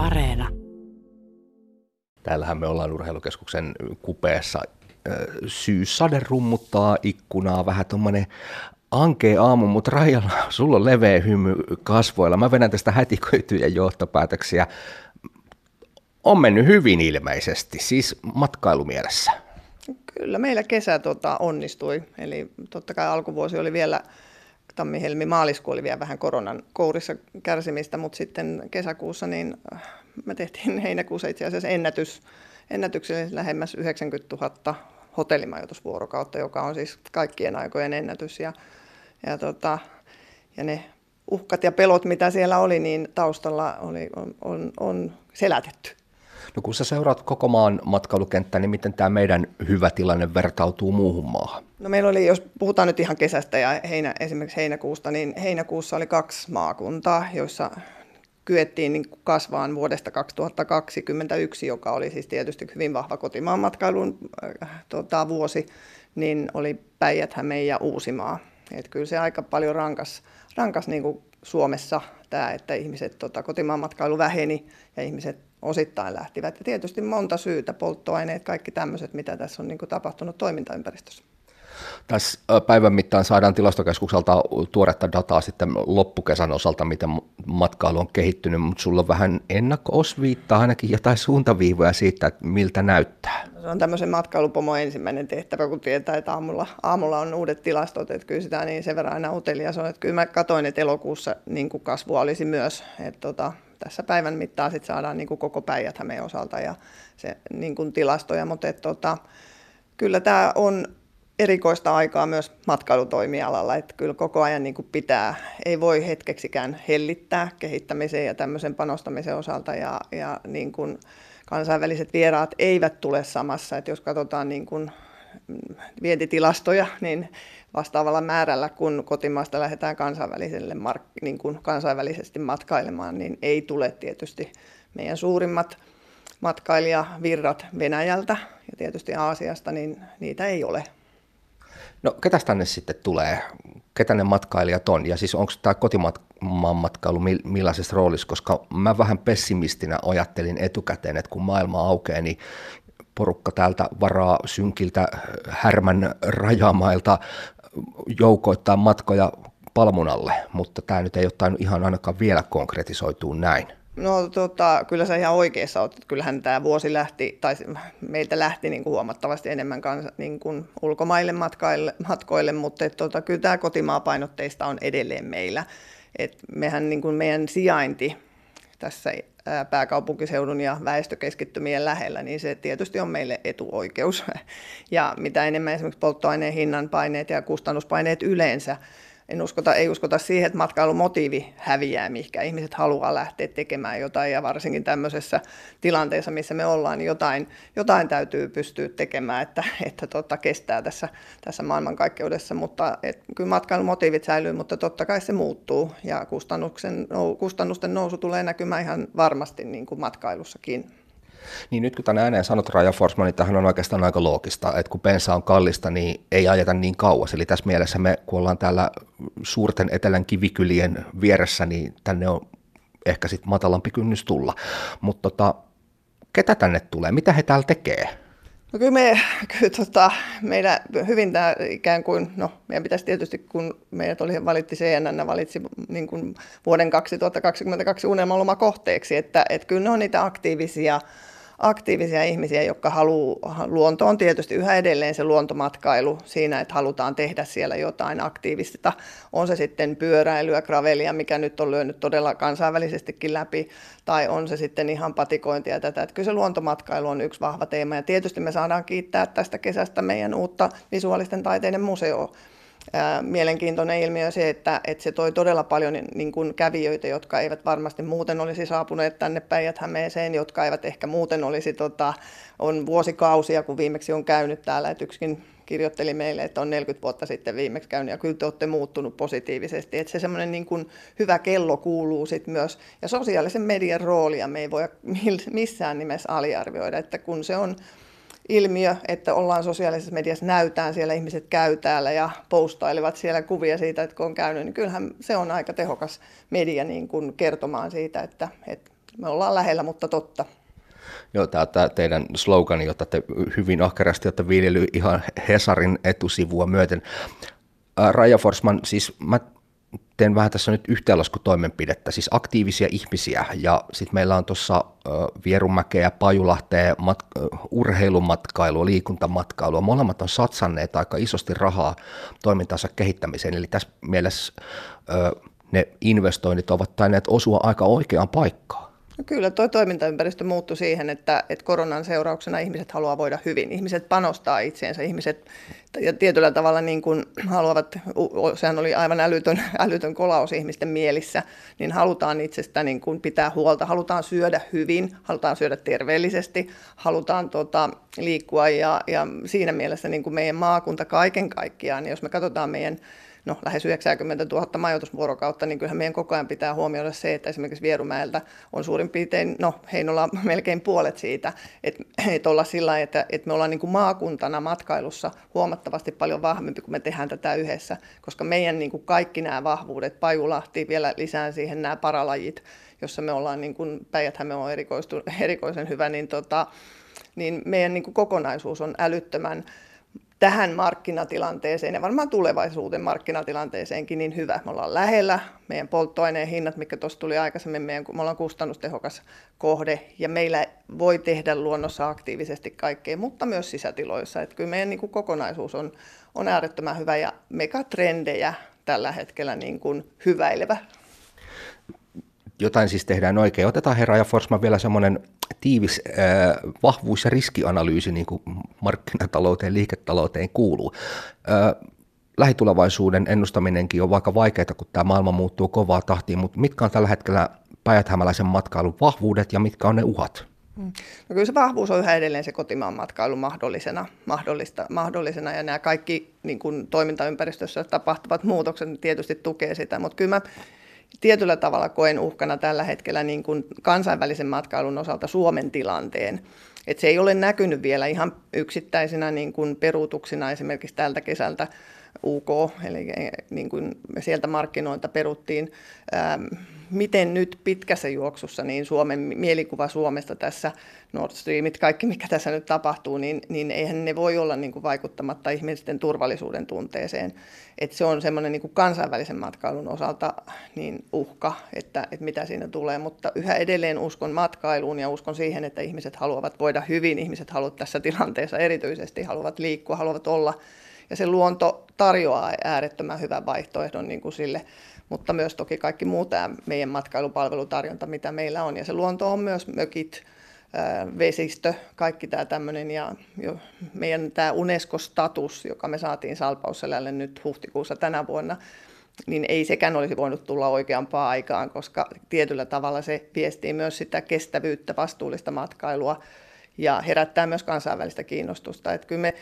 Areena. Täällähän me ollaan urheilukeskuksen kupeessa. Syyssade rummuttaa ikkunaa, vähän tuommoinen ankea aamu, mutta Rajalla, sulla on leveä hymy kasvoilla. Mä vedän tästä hätiköityjä johtopäätöksiä. On mennyt hyvin ilmeisesti, siis matkailumielessä. Kyllä meillä kesä tota, onnistui, eli totta kai alkuvuosi oli vielä tammi, helmi, maaliskuu oli vielä vähän koronan kourissa kärsimistä, mutta sitten kesäkuussa niin äh, me tehtiin heinäkuussa itse asiassa ennätys, ennätyksellisesti lähemmäs 90 000 hotellimajoitusvuorokautta, joka on siis kaikkien aikojen ennätys. Ja, ja, tota, ja ne uhkat ja pelot, mitä siellä oli, niin taustalla oli, on, on, on selätetty. No kun sä seuraat koko maan matkailukenttää, niin miten tämä meidän hyvä tilanne vertautuu muuhun maahan? No meillä oli, jos puhutaan nyt ihan kesästä ja heinä, esimerkiksi heinäkuusta, niin heinäkuussa oli kaksi maakuntaa, joissa kyettiin niin kasvaan vuodesta 2021, joka oli siis tietysti hyvin vahva kotimaan matkailun äh, tota, vuosi, niin oli päijät ja Uusimaa. Et kyllä se aika paljon rankas, rankas niin kuin Suomessa tämä, että ihmiset, tota, kotimaan matkailu väheni ja ihmiset osittain lähtivät. Ja tietysti monta syytä, polttoaineet, kaikki tämmöiset, mitä tässä on niin kuin tapahtunut toimintaympäristössä. Tässä päivän mittaan saadaan tilastokeskukselta tuoretta dataa sitten loppukesän osalta, miten matkailu on kehittynyt, mutta sulla on vähän ennakko-osviittaa, ainakin jotain suuntaviivoja siitä, että miltä näyttää. Se on tämmöisen matkailupomo ensimmäinen tehtävä, kun tietää, että aamulla, aamulla on uudet tilastot, että kyllä sitä niin sen verran aina utelias on, että kyllä mä katsoin, että elokuussa niin kuin kasvua olisi myös, että tota, tässä päivän mittaan sit saadaan niin kuin koko päijät osalta ja se niin kuin tilastoja, mutta että tota, kyllä tämä on erikoista aikaa myös matkailutoimialalla, että kyllä koko ajan niin kuin pitää, ei voi hetkeksikään hellittää kehittämisen ja tämmöisen panostamisen osalta ja, ja niin kuin kansainväliset vieraat eivät tule samassa, että jos katsotaan niin kuin vientitilastoja, niin vastaavalla määrällä, kun kotimaasta lähdetään kansainväliselle mark- niin kuin kansainvälisesti matkailemaan, niin ei tule tietysti meidän suurimmat matkailijavirrat Venäjältä ja tietysti Aasiasta, niin niitä ei ole. No ketä tänne sitten tulee? Ketä ne matkailijat on? Ja siis onko tämä kotimaan matkailu millaisessa roolissa? Koska mä vähän pessimistinä ajattelin etukäteen, että kun maailma aukeaa, niin porukka täältä varaa synkiltä härmän rajamailta joukoittaa matkoja Palmunalle, mutta tämä nyt ei ole ihan ainakaan vielä konkretisoitua näin. No tota, kyllä sä ihan oikeassa olet. Kyllähän tämä vuosi lähti, tai meiltä lähti niin kuin huomattavasti enemmän kansa, niin kuin ulkomaille matkoille, matkoille mutta et, tota, kyllä tämä kotimaapainotteista on edelleen meillä. Et mehän niin kuin meidän sijainti tässä pääkaupunkiseudun ja väestökeskittymien lähellä, niin se tietysti on meille etuoikeus. Ja mitä enemmän esimerkiksi polttoaineen hinnan paineet ja kustannuspaineet yleensä en uskota, ei uskota siihen, että matkailumotiivi häviää, mikä ihmiset haluaa lähteä tekemään jotain, ja varsinkin tämmöisessä tilanteessa, missä me ollaan, niin jotain, jotain täytyy pystyä tekemään, että, että tota, kestää tässä, tässä maailmankaikkeudessa, mutta et, kyllä matkailumotiivit säilyy, mutta totta kai se muuttuu, ja kustannusten, kustannusten nousu tulee näkymään ihan varmasti niin kuin matkailussakin. Niin nyt kun tämän ääneen sanot Raja Forsman, niin tämähän on oikeastaan aika loogista, että kun bensa on kallista, niin ei ajeta niin kauas. Eli tässä mielessä me, kun ollaan täällä suurten etelän kivikylien vieressä, niin tänne on ehkä sitten matalampi kynnys tulla. Mutta tota, ketä tänne tulee? Mitä he täällä tekee? No kyllä me, kyllä tota, meidän hyvin tämä ikään kuin, no meidän pitäisi tietysti, kun meidät oli, valitti CNN, valitsi niin kuin vuoden 2022 unelmalomakohteeksi, että, että kyllä ne on niitä aktiivisia aktiivisia ihmisiä, jotka haluaa, luonto on tietysti yhä edelleen se luontomatkailu siinä, että halutaan tehdä siellä jotain aktiivista. On se sitten pyöräilyä, gravelia, mikä nyt on lyönyt todella kansainvälisestikin läpi, tai on se sitten ihan patikointia tätä. Että kyllä se luontomatkailu on yksi vahva teema, ja tietysti me saadaan kiittää tästä kesästä meidän uutta visuaalisten taiteiden museoa, mielenkiintoinen ilmiö se, että, että se toi todella paljon niin kuin kävijöitä, jotka eivät varmasti muuten olisi saapuneet tänne päijät jotka eivät ehkä muuten olisi, tota, on vuosikausia, kun viimeksi on käynyt täällä, että yksikin kirjoitteli meille, että on 40 vuotta sitten viimeksi käynyt, ja kyllä te olette muuttunut positiivisesti. Että se semmoinen niin kuin hyvä kello kuuluu sitten myös, ja sosiaalisen median roolia me ei voi missään nimessä aliarvioida, että kun se on ilmiö, että ollaan sosiaalisessa mediassa, näytään siellä, ihmiset käy täällä ja postailevat siellä kuvia siitä, että kun on käynyt, niin kyllähän se on aika tehokas media niin kuin kertomaan siitä, että, että Me ollaan lähellä, mutta totta. Joo, tämä, teidän slogani, jota te hyvin ahkerasti olette viljely ihan Hesarin etusivua myöten. Raja Forsman, siis mä teen vähän tässä nyt yhteenlaskutoimenpidettä, siis aktiivisia ihmisiä ja sitten meillä on tuossa Vierumäkeä, Pajulahteen mat- urheilumatkailua, liikuntamatkailua. Molemmat on satsanneet aika isosti rahaa toimintansa kehittämiseen, eli tässä mielessä ne investoinnit ovat tainneet osua aika oikeaan paikkaan. No kyllä, tuo toimintaympäristö muuttui siihen, että, että koronan seurauksena ihmiset haluaa voida hyvin. Ihmiset panostaa itseensä, ihmiset ja tietyllä tavalla niin kuin haluavat, sehän oli aivan älytön, älytön kolaus ihmisten mielissä, niin halutaan itsestä niin kuin pitää huolta, halutaan syödä hyvin, halutaan syödä terveellisesti, halutaan tota, liikkua ja, ja siinä mielessä niin kuin meidän maakunta kaiken kaikkiaan, niin jos me katsotaan meidän no, lähes 90 000 majoitusvuorokautta, niin kyllähän meidän koko ajan pitää huomioida se, että esimerkiksi Vierumäeltä on suurin piirtein, no Heinola melkein puolet siitä, että, että olla sillä että, että me ollaan niin kuin maakuntana matkailussa huomattavasti paljon vahvempi, kun me tehdään tätä yhdessä, koska meidän niin kuin kaikki nämä vahvuudet, Pajulahti, vielä lisää siihen nämä paralajit, jossa me ollaan, niin kuin päijät on erikoisen hyvä, niin, tota, niin meidän niin kuin kokonaisuus on älyttömän tähän markkinatilanteeseen ja varmaan tulevaisuuden markkinatilanteeseenkin niin hyvä. Me ollaan lähellä meidän polttoaineen hinnat, mikä tuossa tuli aikaisemmin, meidän, me ollaan kustannustehokas kohde ja meillä voi tehdä luonnossa aktiivisesti kaikkea, mutta myös sisätiloissa. Että kyllä meidän niin kuin kokonaisuus on, on äärettömän hyvä ja megatrendejä tällä hetkellä niin kuin hyväilevä jotain siis tehdään oikein. Otetaan herra ja Forsman vielä semmoinen tiivis äh, vahvuus- ja riskianalyysi, niin kuin markkinatalouteen, liiketalouteen kuuluu. Äh, lähitulevaisuuden ennustaminenkin on vaikka vaikeaa, kun tämä maailma muuttuu kovaa tahtiin, mutta mitkä on tällä hetkellä päijät matkailun vahvuudet ja mitkä on ne uhat? Mm. No kyllä se vahvuus on yhä edelleen se kotimaan matkailu mahdollisena, mahdollista, mahdollisena ja nämä kaikki niin kuin toimintaympäristössä tapahtuvat muutokset tietysti tukee sitä, mutta kyllä mä tietyllä tavalla koen uhkana tällä hetkellä niin kuin kansainvälisen matkailun osalta Suomen tilanteen. Et se ei ole näkynyt vielä ihan yksittäisinä niin kuin peruutuksina esimerkiksi tältä kesältä UK, eli niin kuin sieltä markkinoilta peruttiin. Ähm, miten nyt pitkässä juoksussa niin Suomen mielikuva Suomesta tässä, Nord Streamit, kaikki mikä tässä nyt tapahtuu, niin, niin eihän ne voi olla niin kuin vaikuttamatta ihmisten turvallisuuden tunteeseen. Et se on semmoinen niin kuin kansainvälisen matkailun osalta niin uhka, että, että mitä siinä tulee, mutta yhä edelleen uskon matkailuun ja uskon siihen, että ihmiset haluavat voida hyvin, ihmiset haluavat tässä tilanteessa erityisesti, haluavat liikkua, haluavat olla ja se luonto tarjoaa äärettömän hyvän vaihtoehdon niin kuin sille mutta myös toki kaikki muu tämä meidän matkailupalvelutarjonta, mitä meillä on. Ja se luonto on myös mökit, vesistö, kaikki tämä tämmöinen ja jo meidän tämä UNESCO-status, joka me saatiin Salpausselälle nyt huhtikuussa tänä vuonna, niin ei sekään olisi voinut tulla oikeampaa aikaan, koska tietyllä tavalla se viestii myös sitä kestävyyttä, vastuullista matkailua ja herättää myös kansainvälistä kiinnostusta. Että kyllä me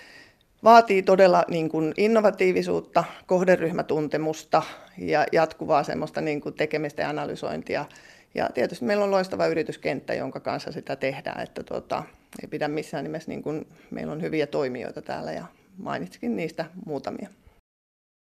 vaatii todella niin kuin innovatiivisuutta, kohderyhmätuntemusta ja jatkuvaa semmoista niin kuin tekemistä ja analysointia. Ja tietysti meillä on loistava yrityskenttä, jonka kanssa sitä tehdään, että tuota, ei pidä missään nimessä, niin kuin, meillä on hyviä toimijoita täällä ja mainitsikin niistä muutamia.